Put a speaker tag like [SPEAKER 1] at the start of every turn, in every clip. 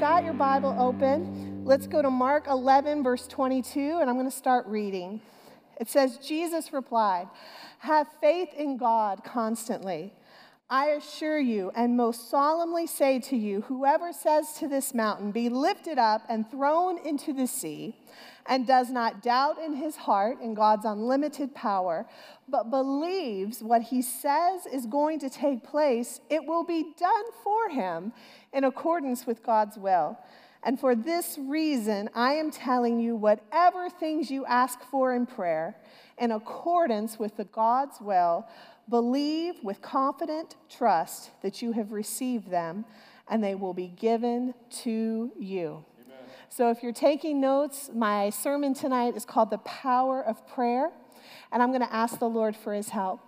[SPEAKER 1] got your Bible open, let's go to Mark 11, verse 22, and I'm going to start reading. It says, Jesus replied, Have faith in God constantly. I assure you and most solemnly say to you, whoever says to this mountain, Be lifted up and thrown into the sea, and does not doubt in his heart in God's unlimited power, but believes what he says is going to take place, it will be done for him in accordance with God's will. And for this reason, I am telling you whatever things you ask for in prayer, in accordance with the God's will, believe with confident trust that you have received them, and they will be given to you. Amen. So, if you're taking notes, my sermon tonight is called The Power of Prayer, and I'm going to ask the Lord for his help.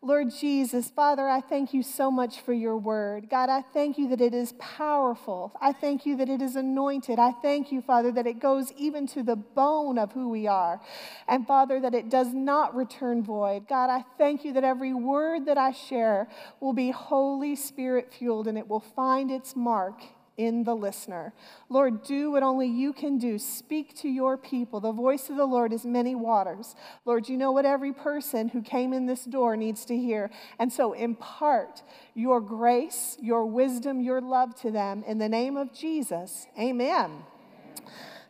[SPEAKER 1] Lord Jesus, Father, I thank you so much for your word. God, I thank you that it is powerful. I thank you that it is anointed. I thank you, Father, that it goes even to the bone of who we are. And Father, that it does not return void. God, I thank you that every word that I share will be Holy Spirit fueled and it will find its mark in the listener. Lord, do what only you can do. Speak to your people. The voice of the Lord is many waters. Lord, you know what every person who came in this door needs to hear. And so impart your grace, your wisdom, your love to them in the name of Jesus. Amen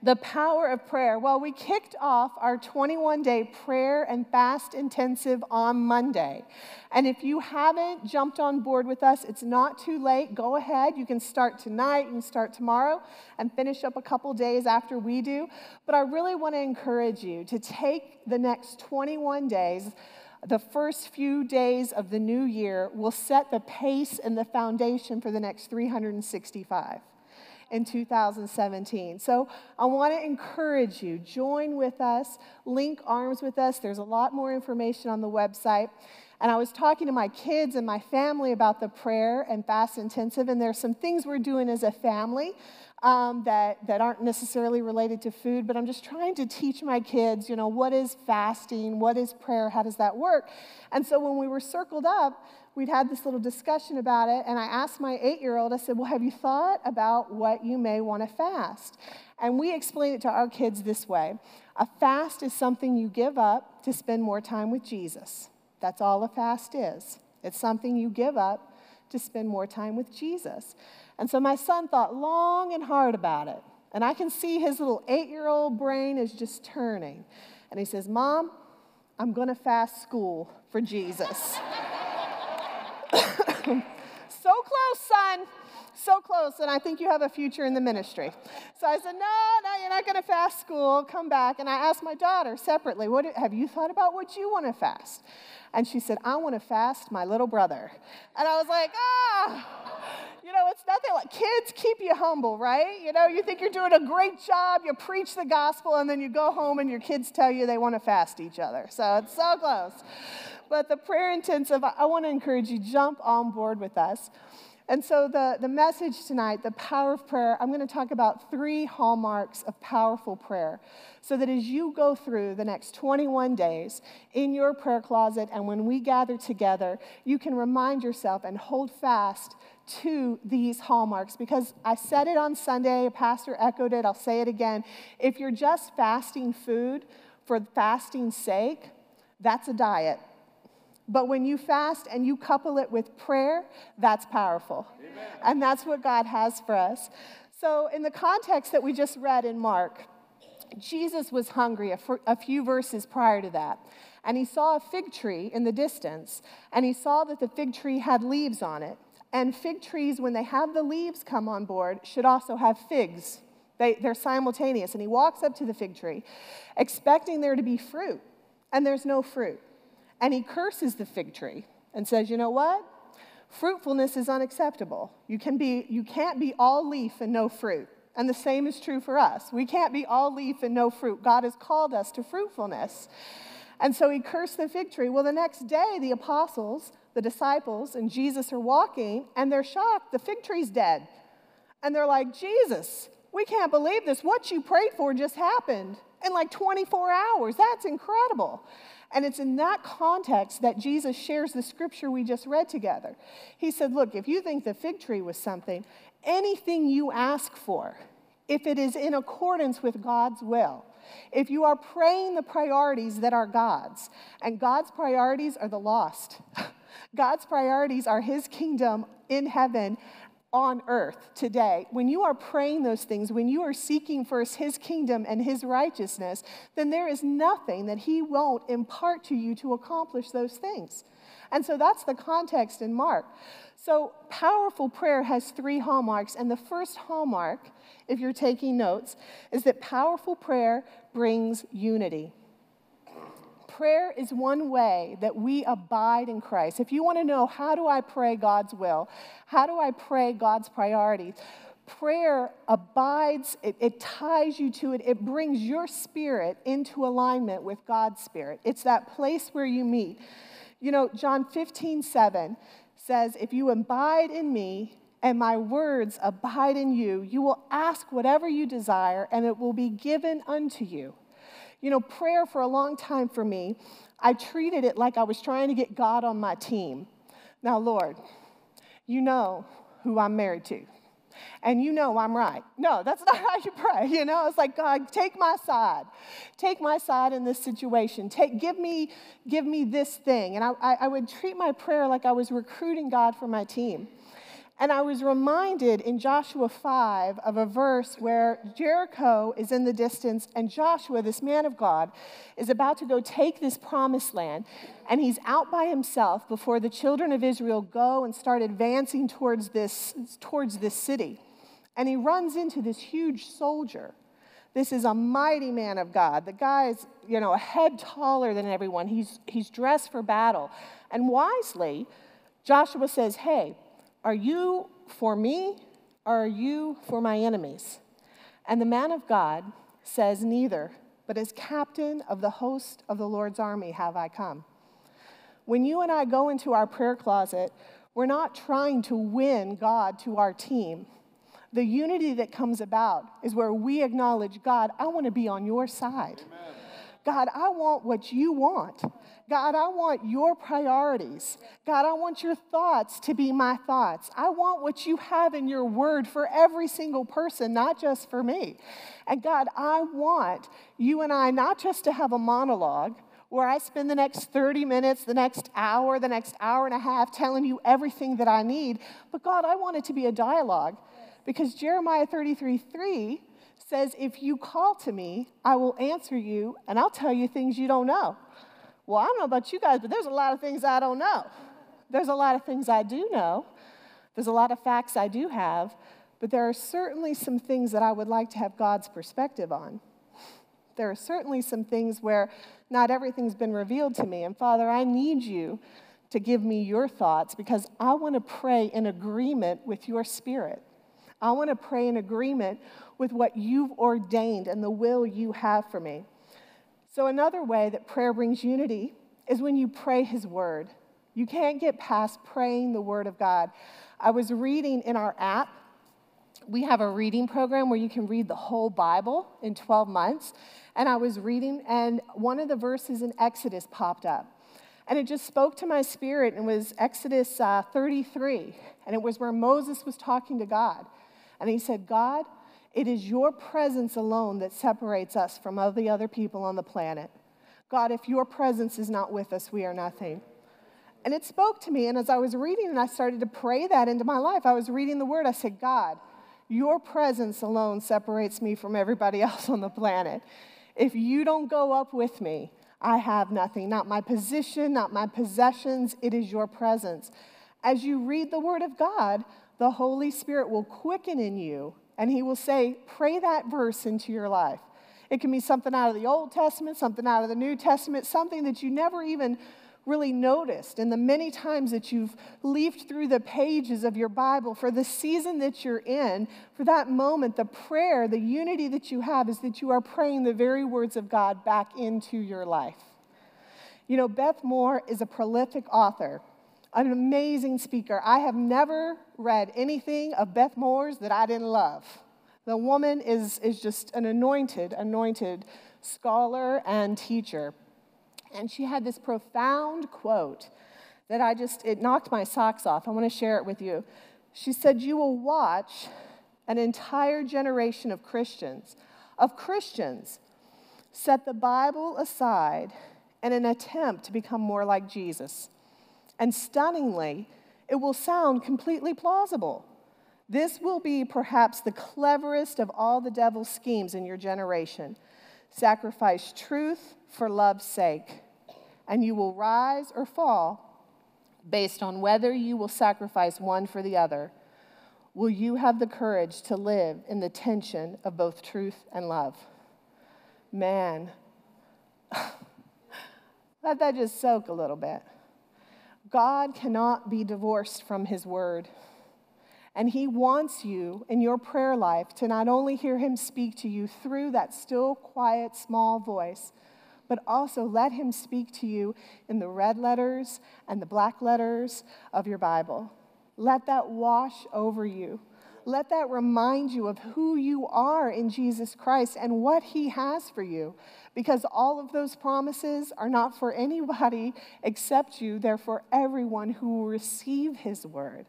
[SPEAKER 1] the power of prayer. Well, we kicked off our 21 day prayer and fast intensive on Monday. And if you haven't jumped on board with us, it's not too late. Go ahead. You can start tonight, you can start tomorrow, and finish up a couple days after we do. But I really want to encourage you to take the next 21 days the first few days of the new year will set the pace and the foundation for the next 365 in 2017. So I want to encourage you, join with us, link arms with us. There's a lot more information on the website. And I was talking to my kids and my family about the prayer and fast intensive, and there's some things we're doing as a family um, that, that aren't necessarily related to food, but I'm just trying to teach my kids, you know, what is fasting? What is prayer? How does that work? And so when we were circled up, we'd had this little discussion about it, and I asked my eight year old, I said, Well, have you thought about what you may want to fast? And we explained it to our kids this way a fast is something you give up to spend more time with Jesus. That's all a fast is. It's something you give up to spend more time with Jesus. And so my son thought long and hard about it. And I can see his little eight year old brain is just turning. And he says, Mom, I'm going to fast school for Jesus. so close, son. So close, and I think you have a future in the ministry. So I said, No, no, you're not going to fast school. Come back. And I asked my daughter separately, what, Have you thought about what you want to fast? And she said, I want to fast my little brother. And I was like, Ah. You know, it's nothing like kids keep you humble, right? You know, you think you're doing a great job, you preach the gospel, and then you go home and your kids tell you they want to fast each other. So it's so close. But the prayer intensive, I want to encourage you, jump on board with us. And so, the, the message tonight, the power of prayer, I'm going to talk about three hallmarks of powerful prayer. So that as you go through the next 21 days in your prayer closet and when we gather together, you can remind yourself and hold fast to these hallmarks because I said it on Sunday, a pastor echoed it, I'll say it again. If you're just fasting food for fasting's sake, that's a diet. But when you fast and you couple it with prayer, that's powerful. Amen. And that's what God has for us. So, in the context that we just read in Mark, Jesus was hungry a, few verses prior to that. And he saw a fig tree in the distance, and he saw that the fig tree had leaves on it. And fig trees, when they have the leaves come on board, should also have figs. They, they're simultaneous. And he walks up to the fig tree, expecting there to be fruit, and there's no fruit. And he curses the fig tree and says, You know what? Fruitfulness is unacceptable. You, can be, you can't be all leaf and no fruit. And the same is true for us. We can't be all leaf and no fruit. God has called us to fruitfulness. And so he cursed the fig tree. Well, the next day, the apostles, the disciples, and Jesus are walking, and they're shocked. The fig tree's dead. And they're like, Jesus, we can't believe this. What you prayed for just happened in like 24 hours. That's incredible. And it's in that context that Jesus shares the scripture we just read together. He said, Look, if you think the fig tree was something, anything you ask for, if it is in accordance with God's will, if you are praying the priorities that are God's, and God's priorities are the lost, God's priorities are His kingdom in heaven on earth today, when you are praying those things, when you are seeking first His kingdom and His righteousness, then there is nothing that He won't impart to you to accomplish those things. And so that's the context in Mark. So, powerful prayer has three hallmarks. And the first hallmark, if you're taking notes, is that powerful prayer brings unity. Prayer is one way that we abide in Christ. If you want to know how do I pray God's will, how do I pray God's priorities, prayer abides, it, it, ties you to it, it brings your spirit into alignment with God's spirit. It's that place where you meet. You know, John 15, 7 says, If you abide in me and my words abide in you, you will ask whatever you desire and it will be given unto you. You know, prayer for a long time for me, I treated it like I was trying to get God on my team. Now, Lord, you know who I'm married to and you know I'm right. No, that's not how you pray. You know, it's like, God, take my side. Take my side in this situation. Take, give, me, give me this thing. And I, I, I would treat my prayer like I was recruiting God for my team. And I was reminded in Joshua 5 of a verse where Jericho is in the distance, and Joshua, this man of God, is about to go take this promised land. And he's out by himself before the children of Israel go and start advancing towards this, towards this city. And he runs into this huge soldier. This is a mighty man of God. The guy's, you know, a head taller than everyone. He's, he's dressed for battle. And wisely, Joshua says, Hey, are you for me or are you for my enemies? And the man of God says, Neither, but as captain of the host of the Lord's army have I come. When you and I go into our prayer closet, we're not trying to win God to our team. The unity that comes about is where we acknowledge God, I want to be on your side. Amen. God, I want what you want. God, I want your priorities. God, I want your thoughts to be my thoughts. I want what you have in your word for every single person, not just for me. And God, I want you and I not just to have a monologue where I spend the next 30 minutes, the next hour, the next hour and a half telling you everything that I need, but God, I want it to be a dialogue because Jeremiah 33 3 says, If you call to me, I will answer you and I'll tell you things you don't know. Well, I don't know about you guys, but there's a lot of things I don't know. There's a lot of things I do know. There's a lot of facts I do have, but there are certainly some things that I would like to have God's perspective on. There are certainly some things where not everything's been revealed to me. And Father, I need you to give me your thoughts because I want to pray in agreement with your spirit. I want to pray in agreement with what you've ordained and the will you have for me. So, another way that prayer brings unity is when you pray His word. You can't get past praying the word of God. I was reading in our app, we have a reading program where you can read the whole Bible in 12 months. And I was reading, and one of the verses in Exodus popped up. And it just spoke to my spirit, and it was Exodus uh, 33. And it was where Moses was talking to God. And he said, God, it is your presence alone that separates us from all the other people on the planet. God, if your presence is not with us, we are nothing. And it spoke to me. And as I was reading and I started to pray that into my life, I was reading the word. I said, God, your presence alone separates me from everybody else on the planet. If you don't go up with me, I have nothing. Not my position, not my possessions. It is your presence. As you read the word of God, the Holy Spirit will quicken in you and he will say, pray that verse into your life. It can be something out of the Old Testament, something out of the New Testament, something that you never even really noticed in the many times that you've leafed through the pages of your Bible for the season that you're in, for that moment, the prayer, the unity that you have is that you are praying the very words of God back into your life. You know, Beth Moore is a prolific author an amazing speaker. I have never read anything of Beth Moore's that I didn't love. The woman is, is just an anointed, anointed scholar and teacher. And she had this profound quote that I just, it knocked my socks off. I want to share it with you. She said, You will watch an entire generation of Christians, of Christians, set the Bible aside in an attempt to become more like Jesus. And stunningly, it will sound completely plausible. This will be perhaps the cleverest of all the devil's schemes in your generation. Sacrifice truth for love's sake, and you will rise or fall based on whether you will sacrifice one for the other. Will you have the courage to live in the tension of both truth and love? Man, let that just soak a little bit. God cannot be divorced from His Word. And He wants you in your prayer life to not only hear Him speak to you through that still, quiet, small voice, but also let Him speak to you in the red letters and the black letters of your Bible. Let that wash over you. Let that remind you of who you are in Jesus Christ and what He has for you. Because all of those promises are not for anybody except you, they're for everyone who will receive His word.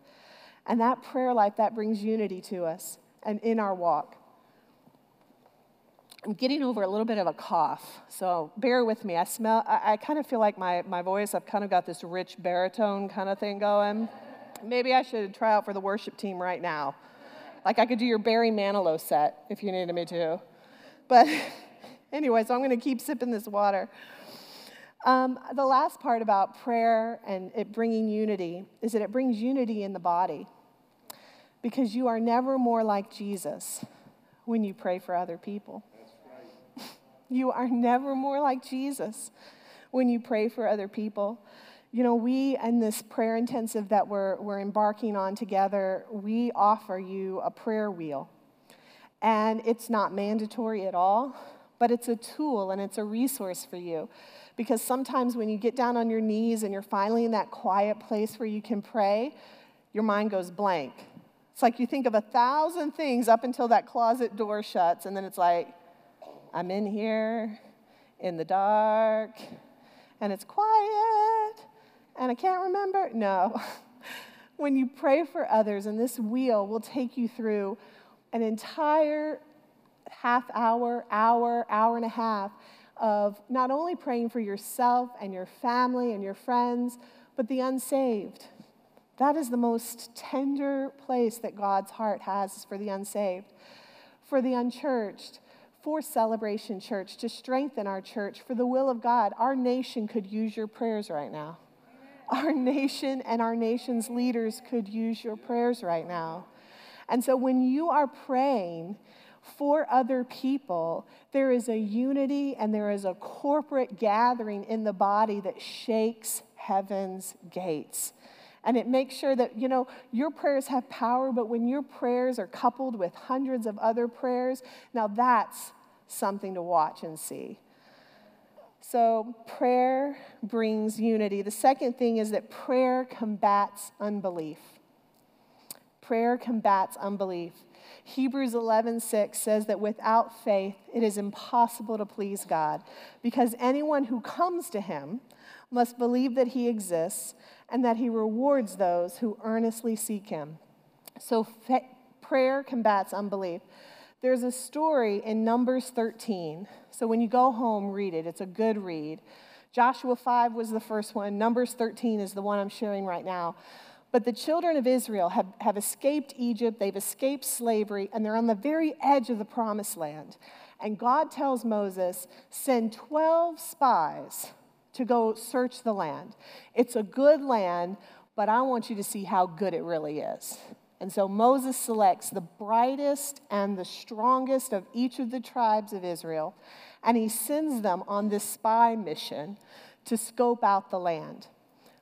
[SPEAKER 1] And that prayer life, that brings unity to us and in our walk. I'm getting over a little bit of a cough, so bear with me. I smell, I, I kind of feel like my, my voice, I've kind of got this rich baritone kind of thing going. Maybe I should try out for the worship team right now. Like I could do your Barry Manilow set if you needed me to. But anyway, so I'm going to keep sipping this water. Um, the last part about prayer and it bringing unity is that it brings unity in the body because you are never more like Jesus when you pray for other people. You are never more like Jesus when you pray for other people. You know, we and this prayer intensive that we're, we're embarking on together, we offer you a prayer wheel. And it's not mandatory at all, but it's a tool and it's a resource for you. Because sometimes when you get down on your knees and you're finally in that quiet place where you can pray, your mind goes blank. It's like you think of a thousand things up until that closet door shuts, and then it's like, I'm in here in the dark and it's quiet and I can't remember. No. when you pray for others, and this wheel will take you through an entire half hour, hour, hour and a half of not only praying for yourself and your family and your friends, but the unsaved. That is the most tender place that God's heart has for the unsaved, for the unchurched for Celebration Church, to strengthen our church, for the will of God. Our nation could use your prayers right now. Our nation and our nation's leaders could use your prayers right now. And so when you are praying for other people, there is a unity and there is a corporate gathering in the body that shakes heaven's gates. And it makes sure that, you know, your prayers have power, but when your prayers are coupled with hundreds of other prayers, now that's something to watch and see. So, prayer brings unity. The second thing is that prayer combats unbelief. Prayer combats unbelief. Hebrews 11:6 says that without faith it is impossible to please God because anyone who comes to him must believe that he exists and that he rewards those who earnestly seek him. So fa- prayer combats unbelief. There's a story in Numbers 13. So when you go home, read it. It's a good read. Joshua 5 was the first one. Numbers 13 is the one I'm sharing right now. But the children of Israel have, have escaped Egypt, they've escaped slavery, and they're on the very edge of the promised land. And God tells Moses, send 12 spies to go search the land. It's a good land, but I want you to see how good it really is. And so Moses selects the brightest and the strongest of each of the tribes of Israel, and he sends them on this spy mission to scope out the land.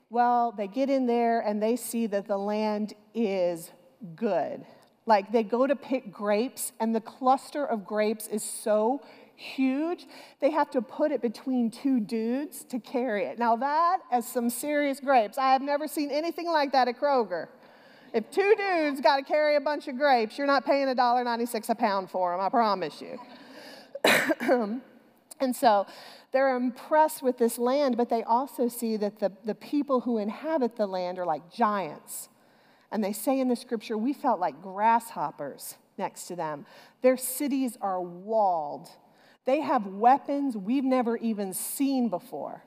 [SPEAKER 1] Well, they get in there and they see that the land is good. Like they go to pick grapes, and the cluster of grapes is so huge, they have to put it between two dudes to carry it. Now, that is some serious grapes. I have never seen anything like that at Kroger. If two dudes got to carry a bunch of grapes, you're not paying $1.96 a pound for them, I promise you. and so they're impressed with this land, but they also see that the, the people who inhabit the land are like giants. And they say in the scripture, we felt like grasshoppers next to them. Their cities are walled. They have weapons we've never even seen before.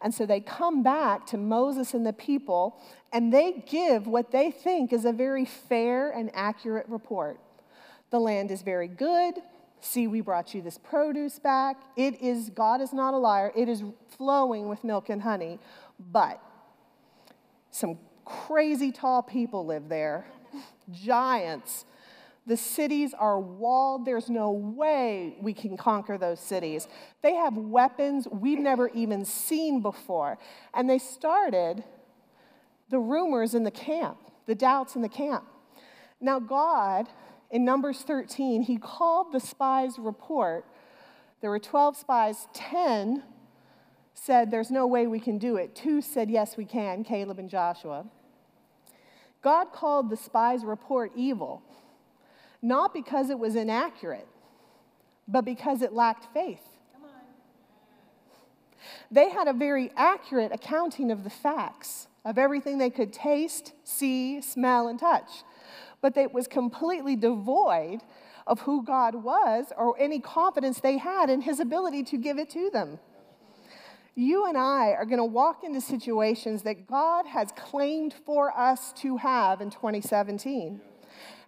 [SPEAKER 1] And so they come back to Moses and the people, and they give what they think is a very fair and accurate report. The land is very good. See, we brought you this produce back. It is, God is not a liar, it is flowing with milk and honey. But some crazy tall people live there, giants. The cities are walled. There's no way we can conquer those cities. They have weapons we've never even seen before. And they started the rumors in the camp, the doubts in the camp. Now, God, in Numbers 13, he called the spies' report. There were 12 spies, 10 said, There's no way we can do it. Two said, Yes, we can, Caleb and Joshua. God called the spies' report evil not because it was inaccurate, but because it lacked faith. They had a very accurate accounting of the facts, of everything they could taste, see, smell, and touch. But it was completely devoid of who God was or any confidence they had in his ability to give it to them. You and I are going to walk into situations that God has claimed for us to have in 2017.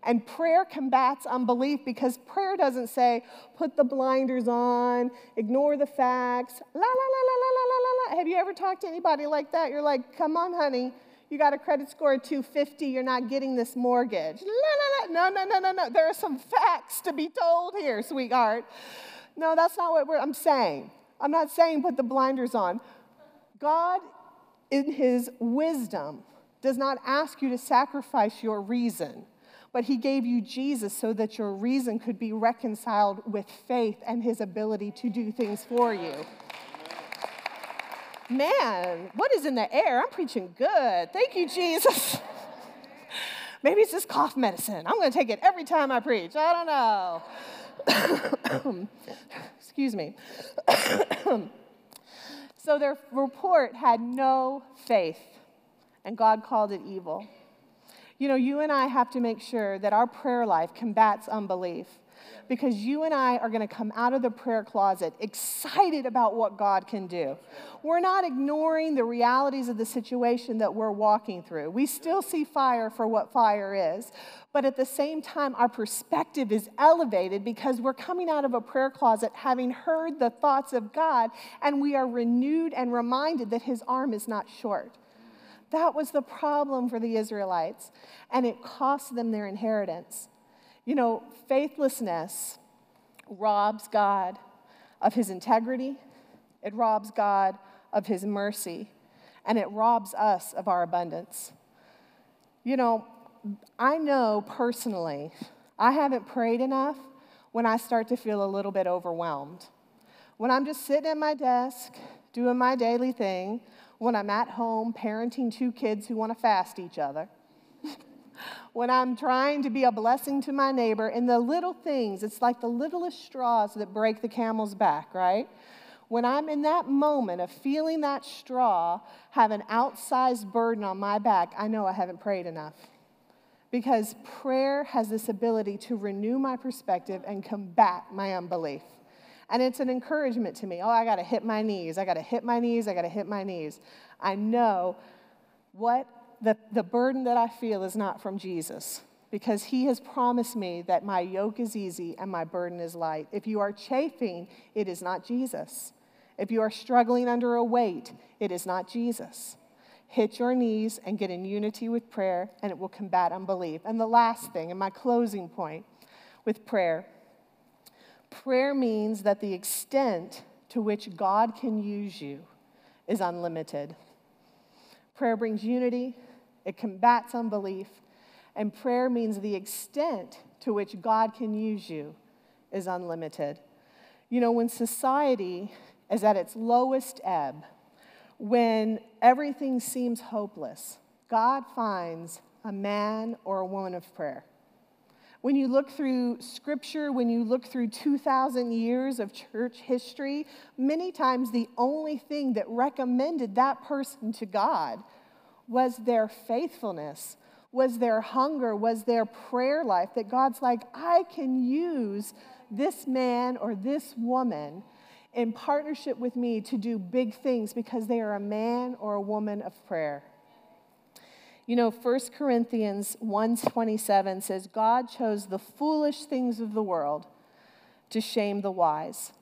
[SPEAKER 1] And prayer combats unbelief because prayer doesn't say, put the blinders on, ignore the facts, la, la, la, la, la, la, la, la. Have you ever talked to anybody like that? You're like, come on, honey, you got a credit score of 250, you're not getting this mortgage. La, la, la. No, no, no, no, no. There are some facts to be told here, sweetheart. No, that's not what I'm saying. I'm not saying put the blinders on. God, in his wisdom, does not ask you to sacrifice your reason but he gave you Jesus so that your reason could be reconciled with faith and his ability to do things for you. Man, what is in the air? I'm preaching good. Thank you, Jesus. Maybe it's this cough medicine. I'm going to take it every time I preach. I don't know. Excuse me. so their report had no faith, and God called it evil. You know, you and I have to make sure that our prayer life combats unbelief because you and I are going to come out of the prayer closet excited about what God can do. We're not ignoring the realities of the situation that we're walking through. We still see fire for what fire is, but at the same time, our perspective is elevated because we're coming out of a prayer closet having heard the thoughts of God, and we are renewed and reminded that His arm is not short. That was the problem for the Israelites, and it cost them their inheritance. You know, faithlessness robs God of his integrity, it robs God of his mercy, and it robs us of our abundance. You know, I know personally, I haven't prayed enough when I start to feel a little bit overwhelmed. When I'm just sitting at my desk, doing my daily thing, when I'm at home parenting two kids who want to fast each other, when I'm trying to be a blessing to my neighbor, in the little things, it's like the littlest straws that break the camel's back, right? When I'm in that moment of feeling that straw have an outsized burden on my back, I know I haven't prayed enough. Because prayer has this ability to renew my perspective and combat my unbelief. And it's an encouragement to me. Oh, I got to hit my knees. I got to hit my knees. I got to hit my knees. I know what the, the burden that I feel is not from Jesus because he has promised me that my yoke is easy and my burden is light. If you are chafing, it is not Jesus. If you are struggling under a weight, it is not Jesus. Hit your knees and get in unity with prayer, and it will combat unbelief. And the last thing, and my closing point with prayer Prayer means that the extent to which God can use you is unlimited. Prayer brings unity, it combats unbelief, and prayer means the extent to which God can use you is unlimited. You know, when society is at its lowest ebb, when everything seems hopeless, God finds a man or a woman of prayer. When you look through scripture, when you look through 2,000 years of church history, many times the only thing that recommended that person to God was their faithfulness, Was their hunger? Was their prayer life that God's like, I can use this man or this woman in partnership with me to do big things because they are a man or a woman of prayer. You know, 1 Corinthians 1:27 says God chose the foolish things of the world to shame the wise.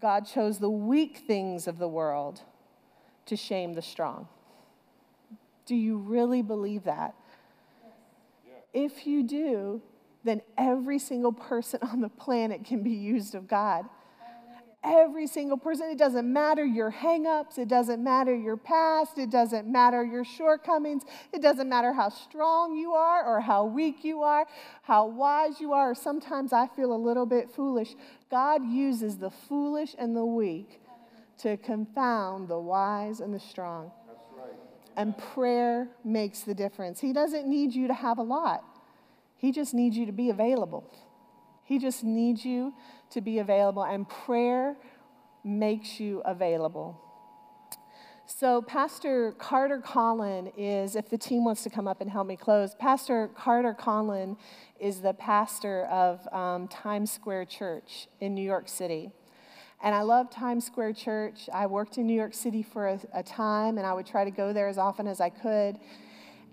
[SPEAKER 1] God chose the weak things of the world to shame the strong. Do you really believe that? If you do, then every single person on the planet can be used of God. Every single person. It doesn't matter your hangups. It doesn't matter your past. It doesn't matter your shortcomings. It doesn't matter how strong you are or how weak you are, how wise you are. Sometimes I feel a little bit foolish. God uses the foolish and the weak to confound the wise and the strong. And prayer makes the difference. He doesn't need you to have a lot, He just needs you to be available. He just needs you to be available, and prayer makes you available. So, Pastor Carter Conlon is, if the team wants to come up and help me close, Pastor Carter Conlon is the pastor of um, Times Square Church in New York City. And I love Times Square Church. I worked in New York City for a, a time, and I would try to go there as often as I could.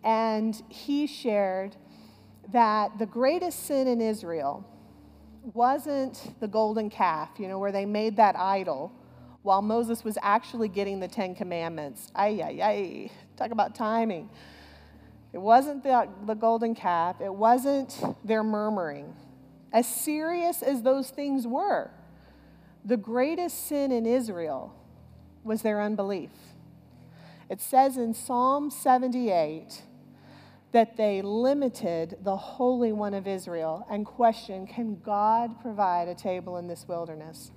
[SPEAKER 1] And he shared that the greatest sin in Israel wasn't the golden calf, you know, where they made that idol while Moses was actually getting the Ten Commandments. Ay, ay, ay. Talk about timing. It wasn't the, the golden calf, it wasn't their murmuring. As serious as those things were, the greatest sin in Israel was their unbelief. It says in Psalm 78 that they limited the Holy One of Israel and questioned, Can God provide a table in this wilderness?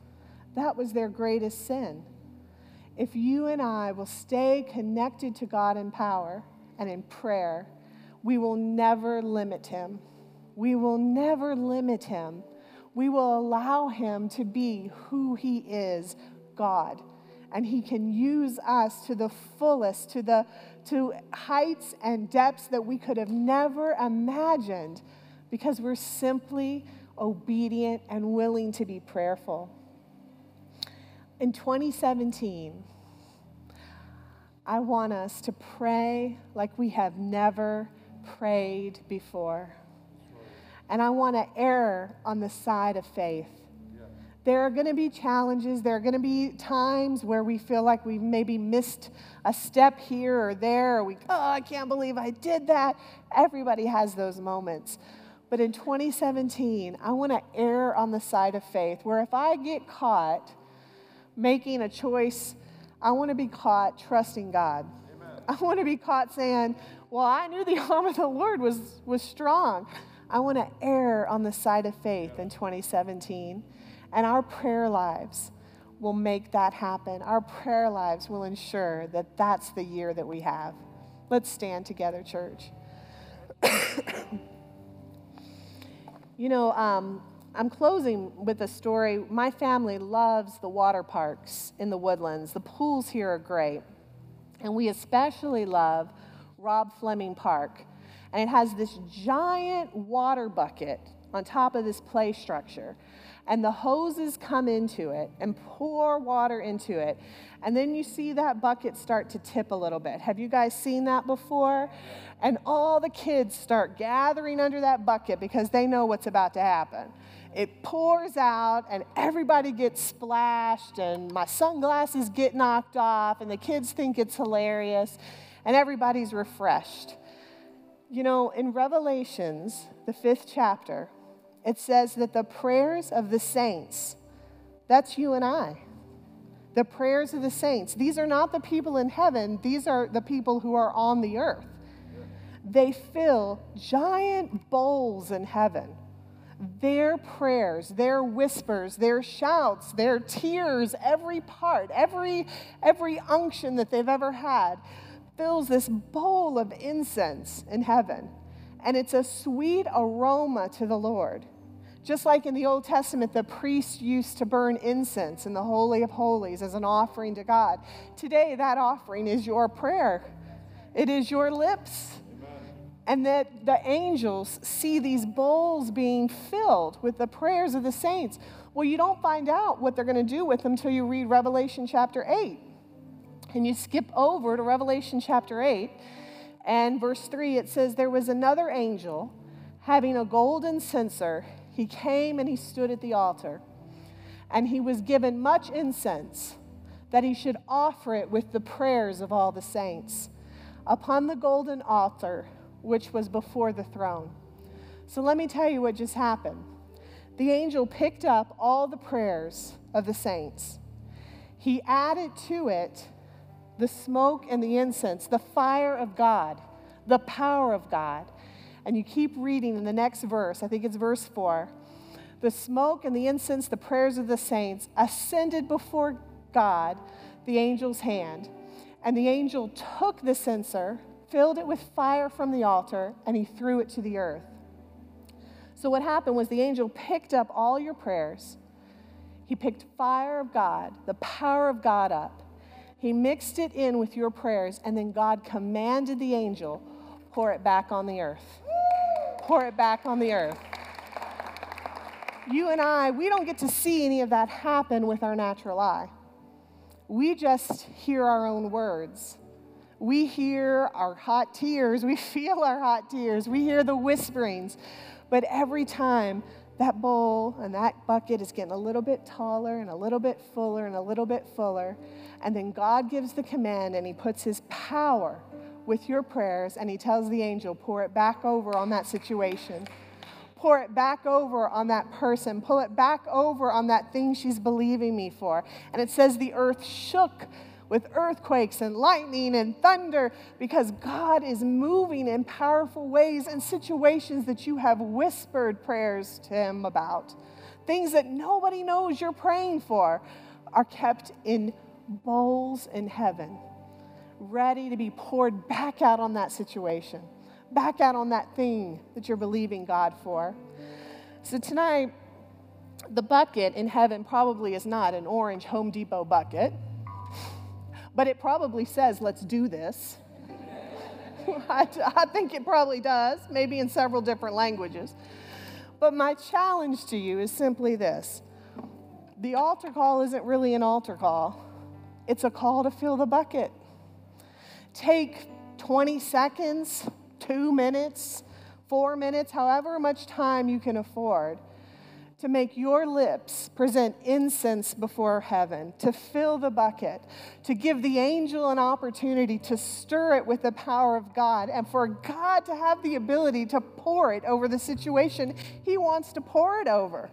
[SPEAKER 1] That was their greatest sin. If you and I will stay connected to God in power and in prayer, we will never limit Him. We will never limit Him. We will allow Him to be who He is God and He can use us to the fullest, to the to heights and depths that we could have never imagined because we're simply obedient and willing to be prayerful. In 2017, I want us to pray like we have never prayed before. And I want to err on the side of faith. There are going to be challenges. There are going to be times where we feel like we've maybe missed a step here or there, or we, oh, I can't believe I did that. Everybody has those moments. But in 2017, I want to err on the side of faith, where if I get caught making a choice, I want to be caught trusting God. Amen. I want to be caught saying, well, I knew the arm of the Lord was, was strong. I want to err on the side of faith in 2017. And our prayer lives will make that happen. Our prayer lives will ensure that that's the year that we have. Let's stand together, church. you know, um, I'm closing with a story. My family loves the water parks in the woodlands. The pools here are great. And we especially love Rob Fleming Park. And it has this giant water bucket on top of this play structure and the hoses come into it and pour water into it. And then you see that bucket start to tip a little bit. Have you guys seen that before? And all the kids start gathering under that bucket because they know what's about to happen. It pours out, and everybody gets splashed, and my sunglasses get knocked off, and the kids think it's hilarious, and everybody's refreshed. You know, in Revelations, the fifth chapter, it says that the prayers of the saints, that's you and I. The prayers of the saints, these are not the people in heaven, these are the people who are on the earth. They fill giant bowls in heaven. Their prayers, their whispers, their shouts, their tears, every part, every, every unction that they've ever had fills this bowl of incense in heaven. And it's a sweet aroma to the Lord. Just like in the Old Testament, the priests used to burn incense in the Holy of Holies as an offering to God. Today, that offering is your prayer, it is your lips. and that the angels see these bowls being filled with the prayers of the saints. Well, you don't find out what they're going to do with them until you read Revelation chapter 8. And you skip over to Revelation chapter 8, and verse 3, it says, There was another angel having a golden censer. He came and he stood at the altar, and he was given much incense that he should offer it with the prayers of all the saints upon the golden altar which was before the throne. So let me tell you what just happened. The angel picked up all the prayers of the saints. He added to it the smoke and the incense, the fire of God, the power of God. And you keep reading in the next verse, I think it's verse 4. The smoke and the incense, the prayers of the saints, ascended before God, the angel's hand. And the angel took the censer filled it with fire from the altar, and he threw it to the earth. So, what happened was the angel picked up all your prayers. He picked fire of God, the power of God up. He mixed it in with your prayers, and then God commanded the angel, pour it back on the earth. Pour it back on the earth. You and I, we don't get to see any of that happen with our natural eye. We just hear our own words. We hear our hot tears, we feel our hot tears, we hear the whisperings. But every time that bowl and that bucket is getting a little bit taller and a little bit fuller and a little bit fuller, and then God gives the command and He puts His power with your prayers and He tells the angel, pour it back over on that situation pour it back over on that person, pull it back over on that thing she's believing me for. And it says the earth shook with earthquakes and lightning and thunder because God is moving in powerful ways in situations that you have whispered prayers to Him about. Things that nobody knows you're praying for are kept in bowls in heaven, ready to be poured back out on that situation, back out on that thing that you're believing God for. So tonight, the bucket in heaven probably is not an orange Home Depot bucket but it probably says, let's do this. I, I think it probably does, maybe in several different languages. But my challenge to you is simply this the altar call isn't really an altar call, it's a call to fill the bucket. Take 20 seconds, two minutes, four minutes, however much time you can afford to make your lips present incense before heaven, to fill the bucket, to give the angel an opportunity to stir it with the power of God, and for God to have the ability to pour it over the situation He wants to pour it over.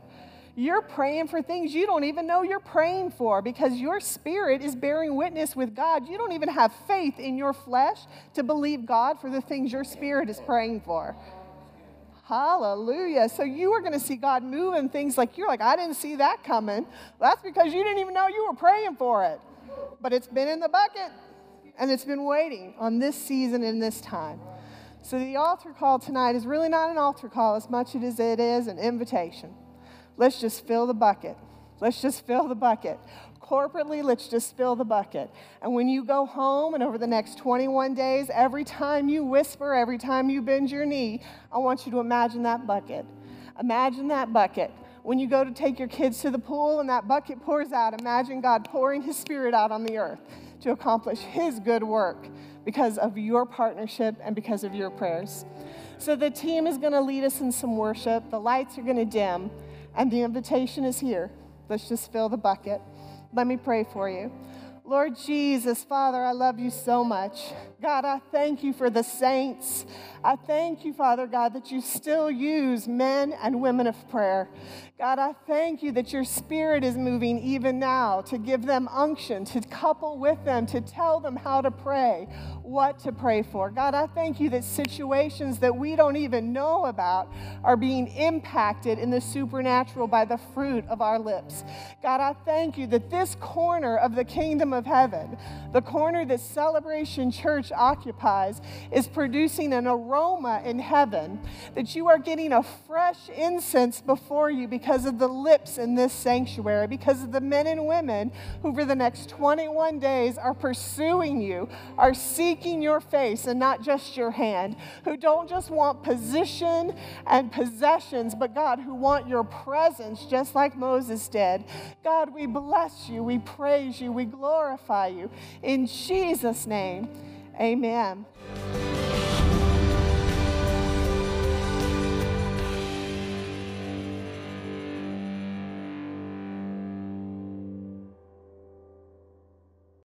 [SPEAKER 1] You're praying for things you don't even know you're praying for because your spirit is bearing witness with God. You don't even have faith in your flesh to believe God for the things your spirit is praying for. Hallelujah. So you are going to see God moving things like you're like, I didn't see that coming. That's because you didn't even know you were praying for it. But it's been in the bucket and it's been waiting on this season and this time. So the altar call tonight is really not an altar call as much as it is an invitation. Let's just fill the bucket. Let's just fill the bucket corporately, let's just fill the bucket. And when you go home and over the next 21 days, every time you whisper, every time you bend your knee, I want you to imagine that bucket. Imagine that bucket. When you go to take your kids to the pool and that bucket pours out, imagine God pouring His Spirit out on the earth to accomplish His good work because of your partnership and because of your prayers. So the team is going to lead us in some worship. The lights are going to dim, and the invitation is here. Let's just fill the bucket. Let me pray for you. Lord Jesus, Father, I love you so much. God, I thank you for the saints. I thank you, Father God, that you still use men and women of prayer. God, I thank you that your spirit is moving even now to give them unction, to couple with them, to tell them how to pray, what to pray for. God, I thank you that situations that we don't even know about are being impacted in the supernatural by the fruit of our lips. God, I thank you that this corner of the kingdom of heaven, the corner that Celebration Church church occupies is producing an aroma in heaven, that you are getting a fresh incense before you because of the lips in this sanctuary, because of the men and women who, for the next 21 days, are pursuing you, are seeking your face and not just your hand, who don't just want position and possessions, but God, who want your presence just like Moses did. God, we bless you, we praise you, we glorify you. In Jesus' name, Amen.